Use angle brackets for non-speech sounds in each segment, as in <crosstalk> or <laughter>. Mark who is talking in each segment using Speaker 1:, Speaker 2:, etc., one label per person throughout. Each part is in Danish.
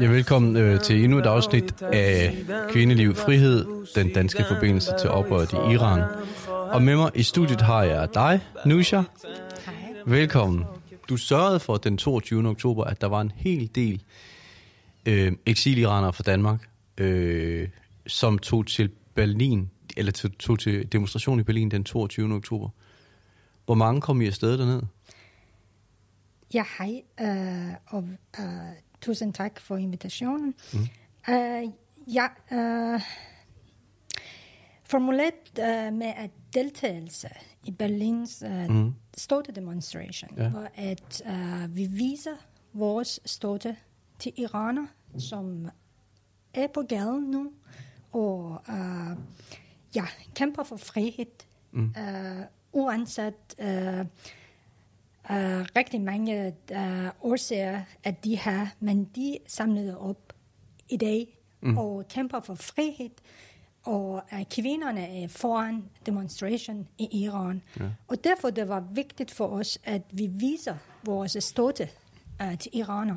Speaker 1: Ja, velkommen øh, til endnu et afsnit af Kvindeliv Frihed, den danske forbindelse til oprøret i Iran. Og med mig i studiet har jeg dig, Nusha. Velkommen. Du sørgede for den 22. oktober, at der var en hel del øh, eksiliranere fra Danmark, øh, som tog til Berlin, eller tog til demonstration i Berlin den 22. oktober. Hvor mange kom I afsted derned?
Speaker 2: Ja, hej, øh, og øh, tusind tak for invitationen. Mm. Øh, ja, øh, formulet øh, med at deltagelse i Berlins øh, mm. støtte demonstration, ja. hvor at øh, vi viser vores støtte til iraner, som er på gaden nu, og øh, ja, kæmper for frihed, mm. øh, uanset øh, uh, rigtig mange uh, årsager, at de har, men de samlede op i dag mm. og kæmper for frihed, og uh, kvinderne er foran demonstration i Iran. Ja. Og derfor det var vigtigt for os, at vi viser vores støtte uh, til iraner.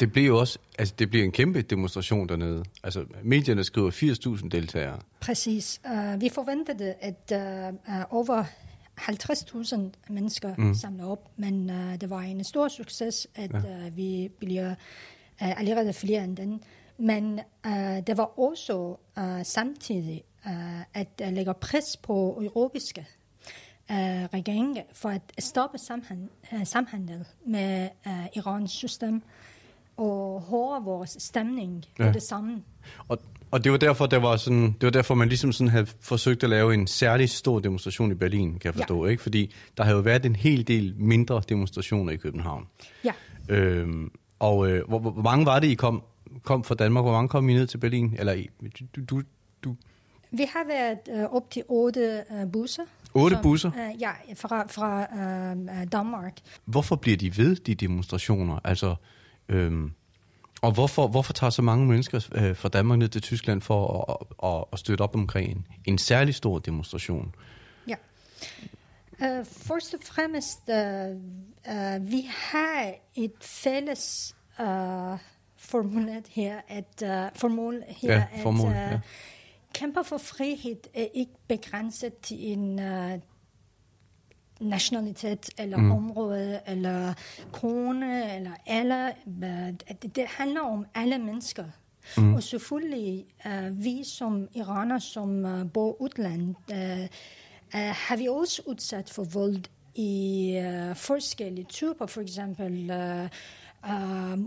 Speaker 1: Det bliver jo også, altså det bliver en kæmpe demonstration dernede. Altså medierne skriver 80.000 deltagere.
Speaker 2: Præcis. Uh, vi forventede, at uh, over 50.000 mennesker mm. samlet op, men uh, det var en stor succes, at ja. uh, vi bliver uh, allerede flere end den. Men uh, det var også uh, samtidig uh, at uh, lægge pres på europæiske uh, regeringer for at stoppe samhandel, uh, samhandel med uh, Irans system og hårde vores stemning på ja. det samme.
Speaker 1: Og og det var derfor, der var sådan, det var derfor, man ligesom sådan havde forsøgt at lave en særlig stor demonstration i Berlin, kan jeg forstå, ja. ikke? Fordi der havde jo været en hel del mindre demonstrationer i København.
Speaker 2: Ja.
Speaker 1: Øhm, og øh, hvor, hvor mange var det, I kom, kom fra Danmark? Hvor mange kom I ned til Berlin? Eller du, du, du?
Speaker 2: Vi har været øh, op til otte øh, busser.
Speaker 1: Otte som, busser?
Speaker 2: Øh, ja, fra, fra øh, Danmark.
Speaker 1: Hvorfor bliver de ved, de demonstrationer? Altså, øh, og hvorfor, hvorfor tager så mange mennesker øh, fra Danmark ned til Tyskland for at, at, at støtte op omkring en, en særlig stor demonstration?
Speaker 2: Ja. Uh, først og fremmest, uh, uh, vi har et fælles uh, formulat her, at uh, formål her,
Speaker 1: ja, formål,
Speaker 2: at uh, ja. kæmper for frihed er ikke begrænset til en uh, nationalitet, eller mm. område, eller krone, eller alle. Det, det handler om alle mennesker. Mm. Og selvfølgelig, uh, vi som iraner, som uh, bor udland, uh, uh, har vi også udsat for vold i uh, forskellige typer. For eksempel, uh, uh,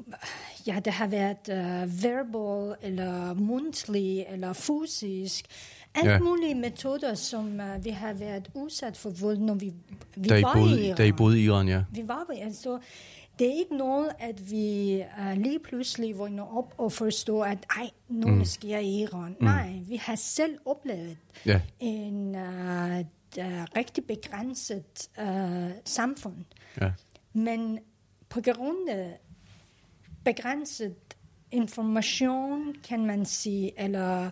Speaker 2: ja, det har været uh, verbal, eller mundtlig, eller fysisk. Alt ja. mulige metoder, som uh, vi har været udsat for vold, når vi, vi
Speaker 1: da
Speaker 2: var
Speaker 1: boede,
Speaker 2: i Iran.
Speaker 1: Da I boede i Iran, ja.
Speaker 2: Vi var altså, det er ikke noget, at vi uh, lige pludselig vågner op og forstår, at ej, noget mm. sker i Iran. Mm. Nej, vi har selv oplevet ja. en uh, uh, rigtig begrænset uh, samfund. Ja. Men på grund af begrænset information, kan man sige, eller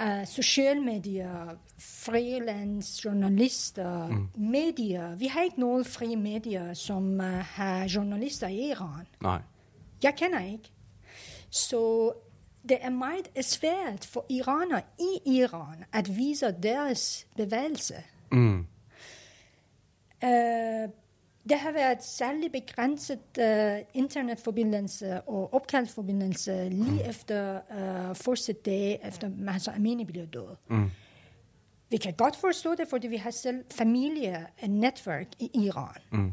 Speaker 2: uh, sociale medier, freelance, journalister, mm. medier. Vi har ikke nogen frie medier, som uh, har journalister i Iran.
Speaker 1: Nej.
Speaker 2: Jeg kender ikke. Så det er meget svært for iraner i Iran at vise deres bevægelse.
Speaker 1: Mm.
Speaker 2: Uh, det har været særlig begrænset uh, internetforbindelse og opkaldsforbindelse lige mm. efter uh, første dag, efter Mahsa Amini blev død. Mm. Vi kan godt forstå det, fordi vi har selv familie og netværk i Iran. Mm.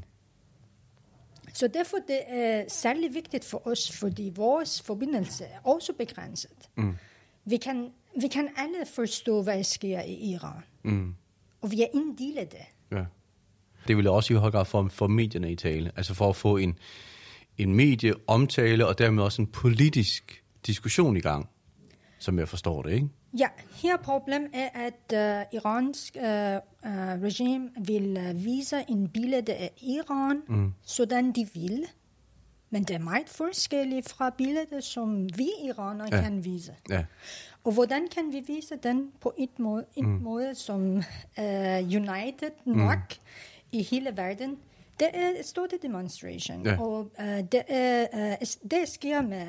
Speaker 2: Så derfor det er særlig vigtigt for os, fordi vores forbindelse er også begrænset. Mm. Vi, kan, vi kan alle forstå, hvad der sker i Iran. Mm. Og vi er en del af det.
Speaker 1: Ja. Det vil også i høj grad for, for medierne i tale, altså for at få en, en medieomtale og dermed også en politisk diskussion i gang, som jeg forstår det, ikke?
Speaker 2: Ja, her problem er, at uh, iransk uh, uh, regime vil uh, vise en billede af Iran, mm. sådan de vil. Men det er meget forskelligt fra billedet, som vi iraner ja. kan vise.
Speaker 1: Ja.
Speaker 2: Og hvordan kan vi vise den på et måde, en mm. måde som uh, united nok, mm i hele verden Det er et stort demonstration,
Speaker 1: Ja.
Speaker 2: og uh, det, er, uh, det sker med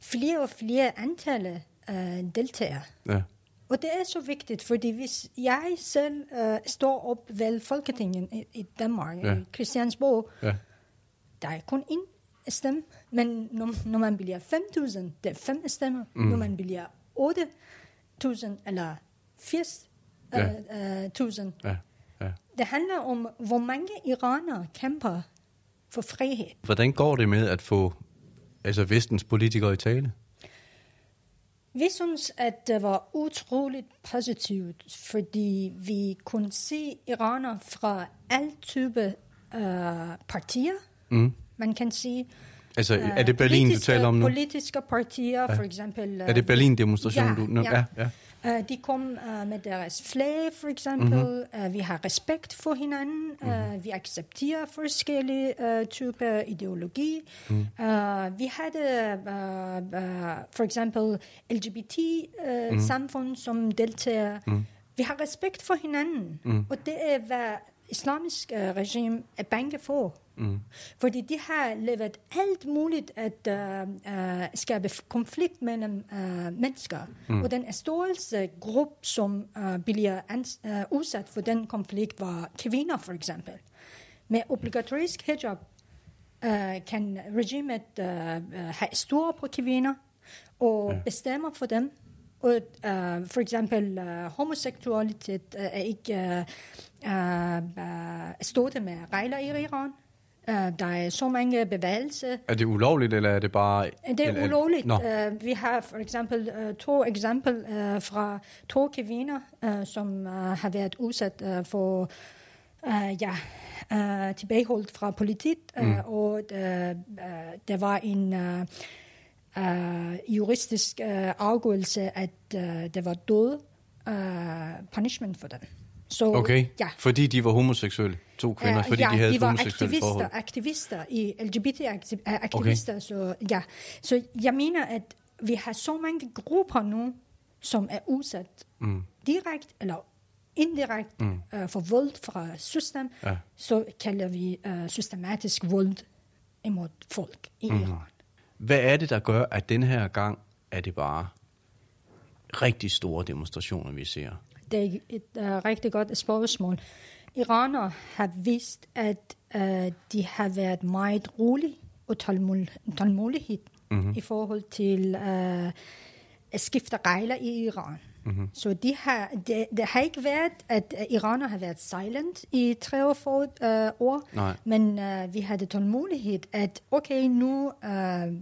Speaker 2: flere og flere antal uh, deltagere.
Speaker 1: Ja.
Speaker 2: Og det er så vigtigt, fordi hvis jeg selv uh, står op ved Folketinget i, i Danmark,
Speaker 1: Ja.
Speaker 2: i Christiansborg,
Speaker 1: Ja.
Speaker 2: der er kun én stemme, men når, når man bliver 5.000, det er fem stemmer. Mm. Når man bliver 8.000 eller 80.000,
Speaker 1: Ja.
Speaker 2: uh, uh,
Speaker 1: Ja.
Speaker 2: Det handler om, hvor mange iranere kæmper for frihed.
Speaker 1: Hvordan går det med at få altså vestens politikere i tale?
Speaker 2: Vi synes, at det var utroligt positivt, fordi vi kunne se iraner fra alle typer uh, partier.
Speaker 1: Mm.
Speaker 2: Man kan sige...
Speaker 1: Altså,
Speaker 2: øh,
Speaker 1: er det Berlin, du taler om nu?
Speaker 2: Politiske partier, ja. for eksempel...
Speaker 1: Er det Berlin-demonstrationen,
Speaker 2: ja,
Speaker 1: du...
Speaker 2: Ja.
Speaker 1: ja, ja.
Speaker 2: Uh, de kom uh, med deres flag, for eksempel. Mm-hmm. Uh, vi har respekt for hinanden. Mm-hmm. Uh, vi accepterer forskellige uh, typer ideologi. Mm. Uh, vi havde uh, uh, for eksempel LGBT-samfund uh, mm. som deltager. Mm. Vi har respekt for hinanden. Mm. Og det er, hvad islamisk uh, regime er bange for. Mm. Fordi de har levet alt muligt at uh, uh, skabe konflikt mellem uh, mennesker. Mm. Og den største gruppe, som uh, bliver ans- uh, udsat for den konflikt, var kvinder for eksempel. Med obligatorisk hijab uh, kan regimet uh, uh, have stor på kvinder og ja. bestemmer for dem. Og uh, for eksempel uh, homoseksualitet uh, er ikke uh, uh, stort med regler i Iran. Uh, der er så mange bevægelser.
Speaker 1: Er det ulovligt, eller er det bare...
Speaker 2: Det er
Speaker 1: eller-
Speaker 2: ulovligt.
Speaker 1: Nå,
Speaker 2: Uh, vi har for eksempel uh, to eksempel uh, fra to kvinder, uh, som uh, har været udsat uh, for uh, ja, uh, tilbageholdt fra politiet, uh, mm. og uh, uh, der var en uh, uh, juristisk uh, afgørelse, at uh, der var død uh, punishment for dem. Så,
Speaker 1: okay.
Speaker 2: Ja.
Speaker 1: Fordi de var homoseksuelle. To kvinder,
Speaker 2: Ja,
Speaker 1: fordi
Speaker 2: ja,
Speaker 1: de havde
Speaker 2: de var aktivister,
Speaker 1: forhold.
Speaker 2: aktivister i LGBT-aktivister. Okay. Så, ja. så jeg mener, at vi har så mange grupper nu, som er udsat mm. direkte eller indirekte mm. uh, for vold fra system.
Speaker 1: Ja.
Speaker 2: Så kalder vi uh, systematisk vold imod folk i mm. Iran.
Speaker 1: Hvad er det, der gør, at den her gang er det bare rigtig store demonstrationer, vi ser?
Speaker 2: Det er et uh, rigtig godt spørgsmål. Iranere har vist, at uh, de har været meget rolige og tålmod- tålmodighed mm-hmm. i forhold til uh, at skifte regler i Iran. Mm-hmm. Så de har, det, det har ikke været, at uh, iranere har været silent i 43 uh, år,
Speaker 1: Nej.
Speaker 2: men uh, vi havde tålmodighed, at okay, nu uh,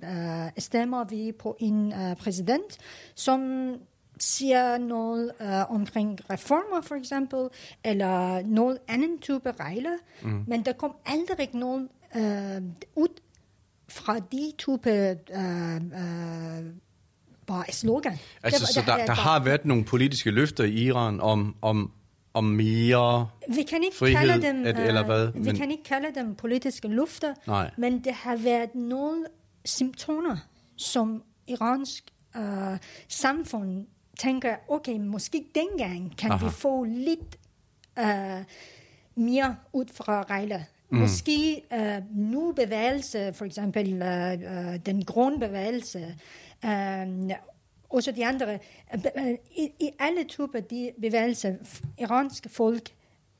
Speaker 2: uh, stemmer vi på en uh, præsident, som siger noget uh, omkring reformer, for eksempel, eller noget anden type regler, mm. men der kom aldrig noget uh, ud fra de type uh, uh, bare slogan.
Speaker 1: Altså,
Speaker 2: Det
Speaker 1: så der, der
Speaker 2: bare-
Speaker 1: har været nogle politiske løfter i Iran om, om, om mere...
Speaker 2: Vi kan ikke
Speaker 1: frihed,
Speaker 2: kalde dem,
Speaker 1: at- eller
Speaker 2: øh,
Speaker 1: hvad?
Speaker 2: Vi
Speaker 1: Men-
Speaker 2: kan ikke kalde dem politiske lufter,
Speaker 1: Nej.
Speaker 2: men det har været nogle symptomer, som iransk øh, samfund tænker, okay, måske dengang kan
Speaker 1: Aha.
Speaker 2: vi få lidt øh, mere ud fra regler. Mm. Måske øh, nu bevægelse, for eksempel øh, øh, den grundbevægelse, øh, også de andre, øh, øh, i, i alle typer de bevægelser, iranske folk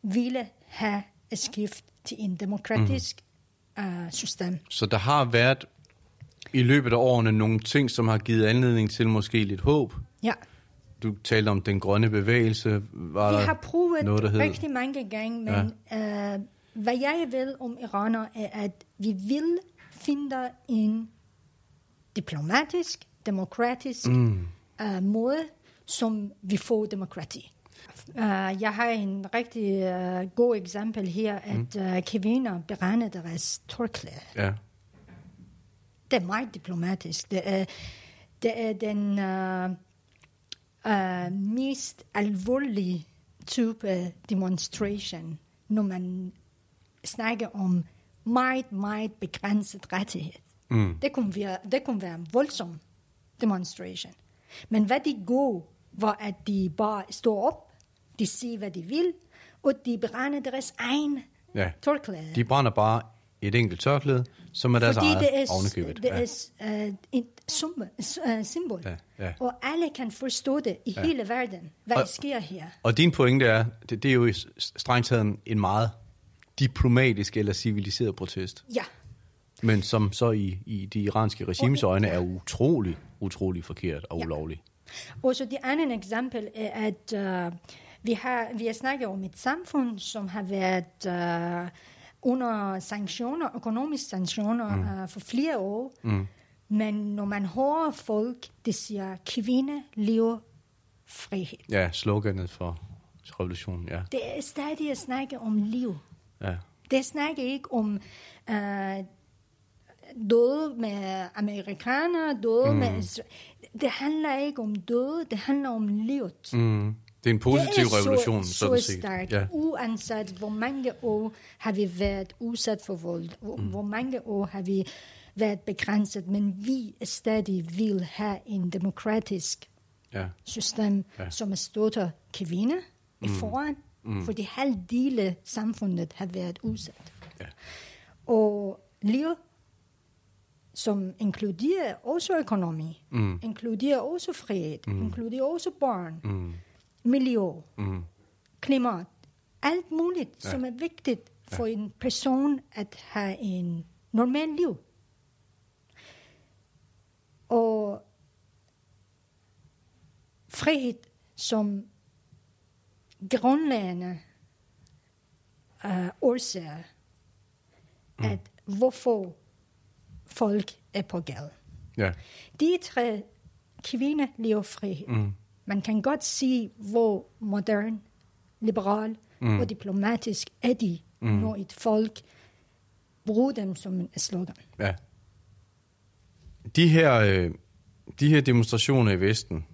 Speaker 2: ville have et skift til en demokratisk mm. øh, system.
Speaker 1: Så der har været i løbet af årene nogle ting, som har givet anledning til måske lidt håb.
Speaker 2: Ja.
Speaker 1: Du talte om den grønne bevægelse. Var
Speaker 2: Vi har prøvet
Speaker 1: noget, der hed...
Speaker 2: rigtig mange gange, men ja. øh, hvad jeg ved om iraner er, at vi vil finde en diplomatisk, demokratisk mm. uh, måde, som vi får demokrati. Uh, jeg har en rigtig uh, god eksempel her, at uh, kvinder brænder deres tørklæde.
Speaker 1: Ja.
Speaker 2: Det er meget diplomatisk. Det er, det er den uh, uh, mest alvorlige type demonstration, når man snakker om meget, meget begrænset rettighed.
Speaker 1: Mm.
Speaker 2: Det, kunne være, det kunne være en voldsom demonstration. Men hvad de går, var at de bare står op, de siger, hvad de vil, og de brænder deres egen
Speaker 1: Ja.
Speaker 2: tørklæde.
Speaker 1: De brænder bare et enkelt tørklæde, som er deres
Speaker 2: Fordi
Speaker 1: eget
Speaker 2: det er,
Speaker 1: ovenikøbet.
Speaker 2: det
Speaker 1: ja.
Speaker 2: er uh, et sumbe, uh, symbol.
Speaker 1: Ja, ja.
Speaker 2: Og alle kan forstå det i ja. hele verden, hvad der
Speaker 1: Og-
Speaker 2: sker her.
Speaker 1: Og din pointe er, det, det er jo strengt taget en, en meget diplomatisk eller civiliseret protest,
Speaker 2: Ja,
Speaker 1: men som så i, i de iranske regimes øjne er utrolig, utrolig forkert og
Speaker 2: Ja.
Speaker 1: ulovlig.
Speaker 2: og så det andet eksempel er, at uh, vi, har, vi har snakket om et samfund, som har været uh, under sanktioner, økonomiske sanktioner mm. uh, for flere år.
Speaker 1: Mm.
Speaker 2: Men når man hører folk, det siger, kvinde lever frihed.
Speaker 1: Ja, sloganet for revolutionen, ja.
Speaker 2: Det er stadig at snakke om liv.
Speaker 1: ja.
Speaker 2: Det snakker ikke om uh, døde med amerikanere, døde mm. med... Isra- Det handler ikke om døde, det handler om livet.
Speaker 1: Mm. Det er en positiv
Speaker 2: det er
Speaker 1: revolution,
Speaker 2: så,
Speaker 1: sådan
Speaker 2: så
Speaker 1: set.
Speaker 2: stærkt.
Speaker 1: Ja.
Speaker 2: Uanset hvor mange år har vi været udsat for vold, hvor, mm. hvor mange år har vi været begrænset, men vi stadig vil have en demokratisk
Speaker 1: ja.
Speaker 2: system,
Speaker 1: Ja.
Speaker 2: som støtter kvinder mm. i foran, mm. fordi halvdelen samfundet har været udsat.
Speaker 1: Ja.
Speaker 2: Og liv, som inkluderer også økonomi,
Speaker 1: Mm.
Speaker 2: inkluderer også frihed, mm. inkluderer også børn,
Speaker 1: Mm.
Speaker 2: miljø,
Speaker 1: Mm.
Speaker 2: klimat, alt muligt,
Speaker 1: Ja.
Speaker 2: ja. som er vigtigt for en person at have en normal liv. Og frihed som grundlæggende uh, årsager, mm. at hvorfor folk er på gaden.
Speaker 1: Ja.
Speaker 2: De tre kvinder lever frihed.
Speaker 1: Mm.
Speaker 2: Man kan godt sige, hvor modern, liberal mm. og diplomatisk er de, mm. når et folk bruger dem som en slogan.
Speaker 1: Ja. De her, øh, de her demonstrationer i Vesten,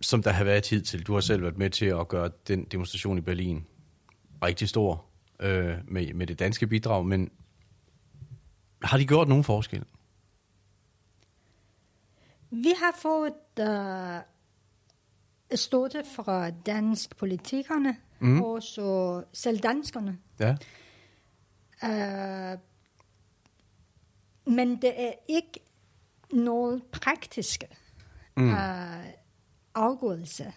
Speaker 1: som der har været tid til, du har selv været med til at gøre den demonstration i Berlin rigtig stor øh, med, med det danske bidrag, men har de gjort nogen forskel?
Speaker 2: Vi har fået uh, støtte fra dansk politikerne, mm. og så selv danskerne.
Speaker 1: Ja.
Speaker 2: Uh, men det er ikke noget praktisk mm. uh, afgørelse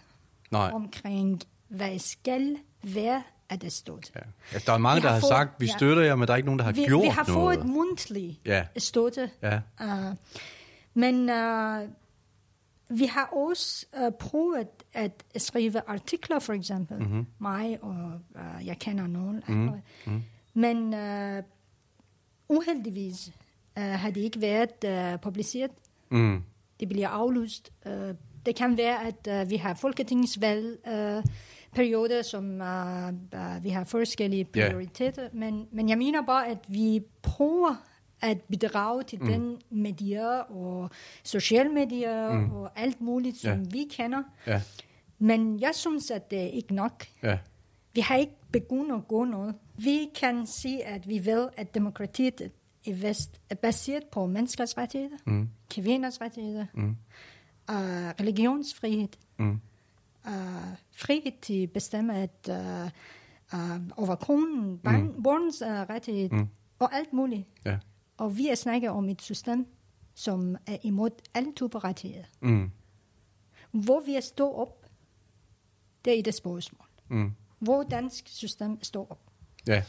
Speaker 1: Nej.
Speaker 2: omkring, hvad skal være af det støtte.
Speaker 1: Ja. Altså, der er mange,
Speaker 2: Vi
Speaker 1: der
Speaker 2: har
Speaker 1: har
Speaker 2: fået-
Speaker 1: sagt, vi
Speaker 2: ja.
Speaker 1: støtter jer, men der er ikke nogen, der har
Speaker 2: vi,
Speaker 1: gjort
Speaker 2: vi har
Speaker 1: noget.
Speaker 2: fået mundtlig
Speaker 1: Ja.
Speaker 2: støtte.
Speaker 1: Ja.
Speaker 2: Uh, men uh, vi har også uh, prøvet at skrive artikler, for eksempel.
Speaker 1: Mhm.
Speaker 2: Mm-hmm. Mig og uh, jeg kender nogen andre. Mm-hmm. Men uh, uheldigvis uh, har det ikke været uh, publiceret.
Speaker 1: Mm.
Speaker 2: Det bliver aflyst. Uh, det kan være, at uh, vi har folketingsvalg uh, perioder, som uh, uh, vi har forskellige prioriteter. Men, men jeg mener bare, at vi prøver at bidrage til mm. den medier og sociale medier mm. og alt muligt, som
Speaker 1: Ja.
Speaker 2: vi kender.
Speaker 1: Ja.
Speaker 2: Men jeg synes, at det er ikke nok.
Speaker 1: Ja.
Speaker 2: Vi har ikke begyndt at gå noget. Vi kan sige, at vi ved, at demokratiet i Vest er baseret på menneskers rettigheder,
Speaker 1: Mm.
Speaker 2: kvinders rettigheder,
Speaker 1: Mm.
Speaker 2: uh, religionsfrihed,
Speaker 1: Mm.
Speaker 2: uh, frihed til at bestemme at, uh, uh, over kronen, barn, mm. børns uh, rettighed
Speaker 1: Mm.
Speaker 2: og alt muligt.
Speaker 1: Ja.
Speaker 2: Og vi er snakket om et system, som er imod alle typer rettigheder.
Speaker 1: Mm.
Speaker 2: Hvor vi er stå op, det er et spørgsmål.
Speaker 1: Mm.
Speaker 2: Hvor dansk system står op.
Speaker 1: Ja.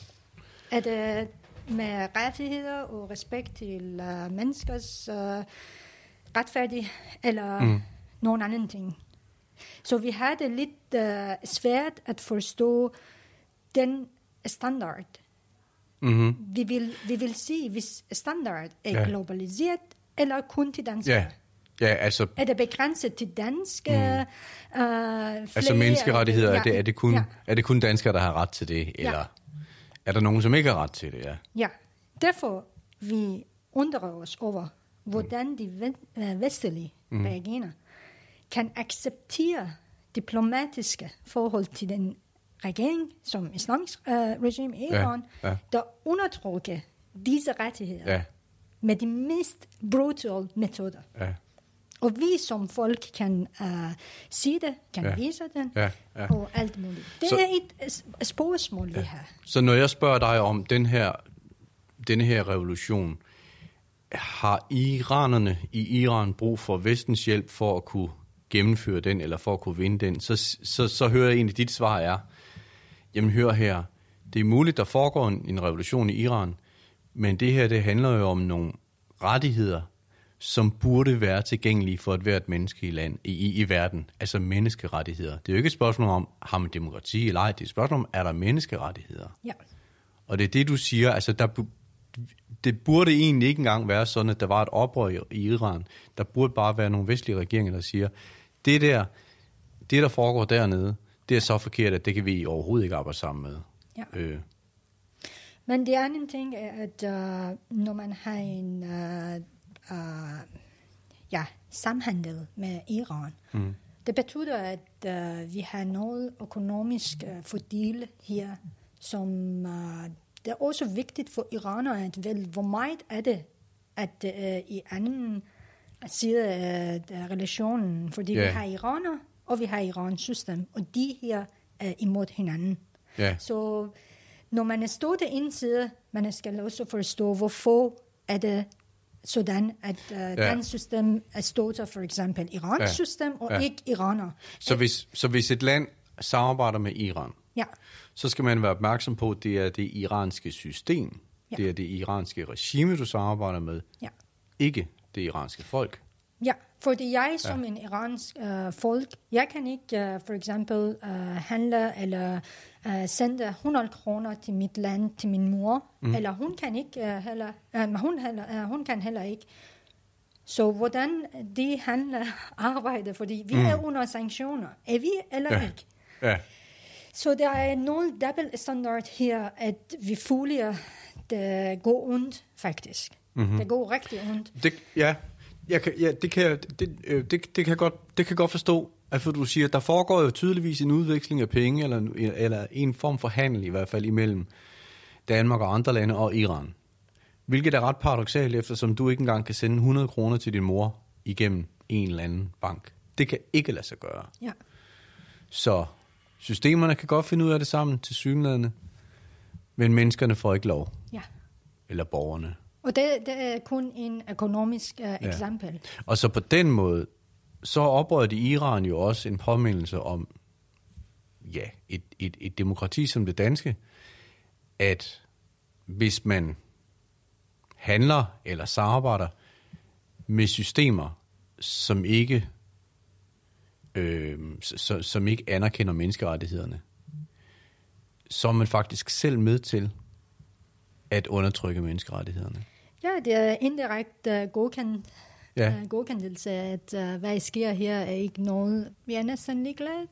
Speaker 2: Er det med rettigheder og respekt til uh, menneskers uh, retfærdighed, eller
Speaker 1: mm.
Speaker 2: nogen anden ting. Så vi har det lidt uh, svært at forstå den standard.
Speaker 1: Mm-hmm.
Speaker 2: Vi vil, vi vil sige, hvis standard er
Speaker 1: Ja.
Speaker 2: ja. globaliseret, eller kun til danskere.
Speaker 1: Ja. Ja, altså,
Speaker 2: Er det begrænset til danske? Mm. Uh,
Speaker 1: altså menneskerettigheder, er, det, er, det kun,
Speaker 2: Ja.
Speaker 1: er det kun danskere, der har ret til det? Eller er der nogen, som ikke har ret til det? Ja.
Speaker 2: Ja, derfor vi undrer os over, hvordan de øh, vestlige mm. reagerer kan acceptere diplomatiske forhold til den regering, som islamisk uh, regime i
Speaker 1: Ja,
Speaker 2: Iran,
Speaker 1: ja.
Speaker 2: der undertrykker disse rettigheder
Speaker 1: Ja.
Speaker 2: med de mest brutale metoder.
Speaker 1: Ja.
Speaker 2: Og vi som folk kan uh, sige det, kan
Speaker 1: Ja.
Speaker 2: ja. vise den,
Speaker 1: Ja, ja.
Speaker 2: og alt muligt. Det
Speaker 1: Så-
Speaker 2: er et spørgsmål, vi har.
Speaker 1: Så når jeg spørger dig om den her, denne her revolution, har iranerne i Iran brug for vestens hjælp for at kunne gennemføre den, eller for at kunne vinde den, så, så, så hører jeg egentlig, dit svar er, jamen hør her, det er muligt, der foregår en, en revolution i Iran, men det her, det handler jo om nogle rettigheder, som burde være tilgængelige for et hvert menneske i, land, i, i, verden, altså menneskerettigheder. Det er jo ikke et spørgsmål om, har man demokrati eller ej, det er et spørgsmål om, er der menneskerettigheder?
Speaker 2: Ja.
Speaker 1: Og det er det, du siger, altså der, det burde egentlig ikke engang være sådan, at der var et oprør i- i Iran. Der burde bare være nogle vestlige regeringer, der siger, det der, det der foregår dernede, det er så forkert, at det kan vi overhovedet ikke arbejde sammen med.
Speaker 2: Ja.
Speaker 1: Øh,
Speaker 2: Men det andet ting er, at uh, når man har en uh, uh, ja, samhandel med Iran, mm. det betyder, at uh, vi har noget økonomisk uh, fordel her, som uh, det er også vigtigt for iranere at vælge, hvor meget er det, at uh, i anden side af relationen, fordi
Speaker 1: Ja.
Speaker 2: vi har iraner, og vi har Irans system, og de her er imod hinanden.
Speaker 1: ja.
Speaker 2: Så når man står til en side, man skal også forstå, hvorfor er det sådan, at uh, ja. den system er støtter for eksempel Irans
Speaker 1: Ja.
Speaker 2: system, og ja. ikke iraner.
Speaker 1: Så, hvis, så hvis et land samarbejder med Iran,
Speaker 2: Ja,
Speaker 1: så skal man være opmærksom på, at det er det iranske system,
Speaker 2: Ja.
Speaker 1: det er det iranske regime, du samarbejder med,
Speaker 2: ja.
Speaker 1: ikke det iranske folk.
Speaker 2: Ja, fordi jeg som en iransk uh, folk, jeg kan ikke uh, for eksempel uh, handle eller uh, sende 100 kroner til mit land, til min mor, mm. eller hun kan ikke uh, heller, uh, hun, heller, uh, hun kan heller ikke. Så hvordan de handler <laughs> arbejder, fordi vi mm. er under sanktioner, er vi eller
Speaker 1: Ja.
Speaker 2: ja. ikke?
Speaker 1: Ja.
Speaker 2: Så der er noget double standard her, at vi føler, det går ondt faktisk. Mm-hmm. Det går rigtig ondt.
Speaker 1: Det, ja, jeg kan, ja, det kan jeg- det, øh, det, det kan jeg godt, det kan jeg godt forstå. Altså, du siger, der foregår jo tydeligvis en udveksling af penge, eller, en- eller en form for handel i hvert fald imellem Danmark og andre lande og Iran. Hvilket er ret paradoxalt, eftersom du ikke engang kan sende 100 kroner til din mor igennem en eller anden bank. Det kan ikke lade sig gøre.
Speaker 2: Ja.
Speaker 1: Så systemerne kan godt finde ud af det sammen til synlædende, men menneskerne får ikke lov.
Speaker 2: ja.
Speaker 1: Eller borgerne.
Speaker 2: Og det, det er kun en økonomisk uh,
Speaker 1: Ja.
Speaker 2: eksempel.
Speaker 1: Og så på den måde, så oprørte Iran jo også en påmindelse om, ja, et, et, et demokrati som det danske, at hvis man handler eller samarbejder med systemer, som ikke, øh, så, som ikke anerkender menneskerettighederne, så er man faktisk selv med til at undertrykke menneskerettighederne.
Speaker 2: Ja, det er indirekte uh, godkendt,
Speaker 1: Ja.
Speaker 2: ja. uh, godkendelse, at uh, hvad sker her er ikke noget, vi er næsten ligeglade.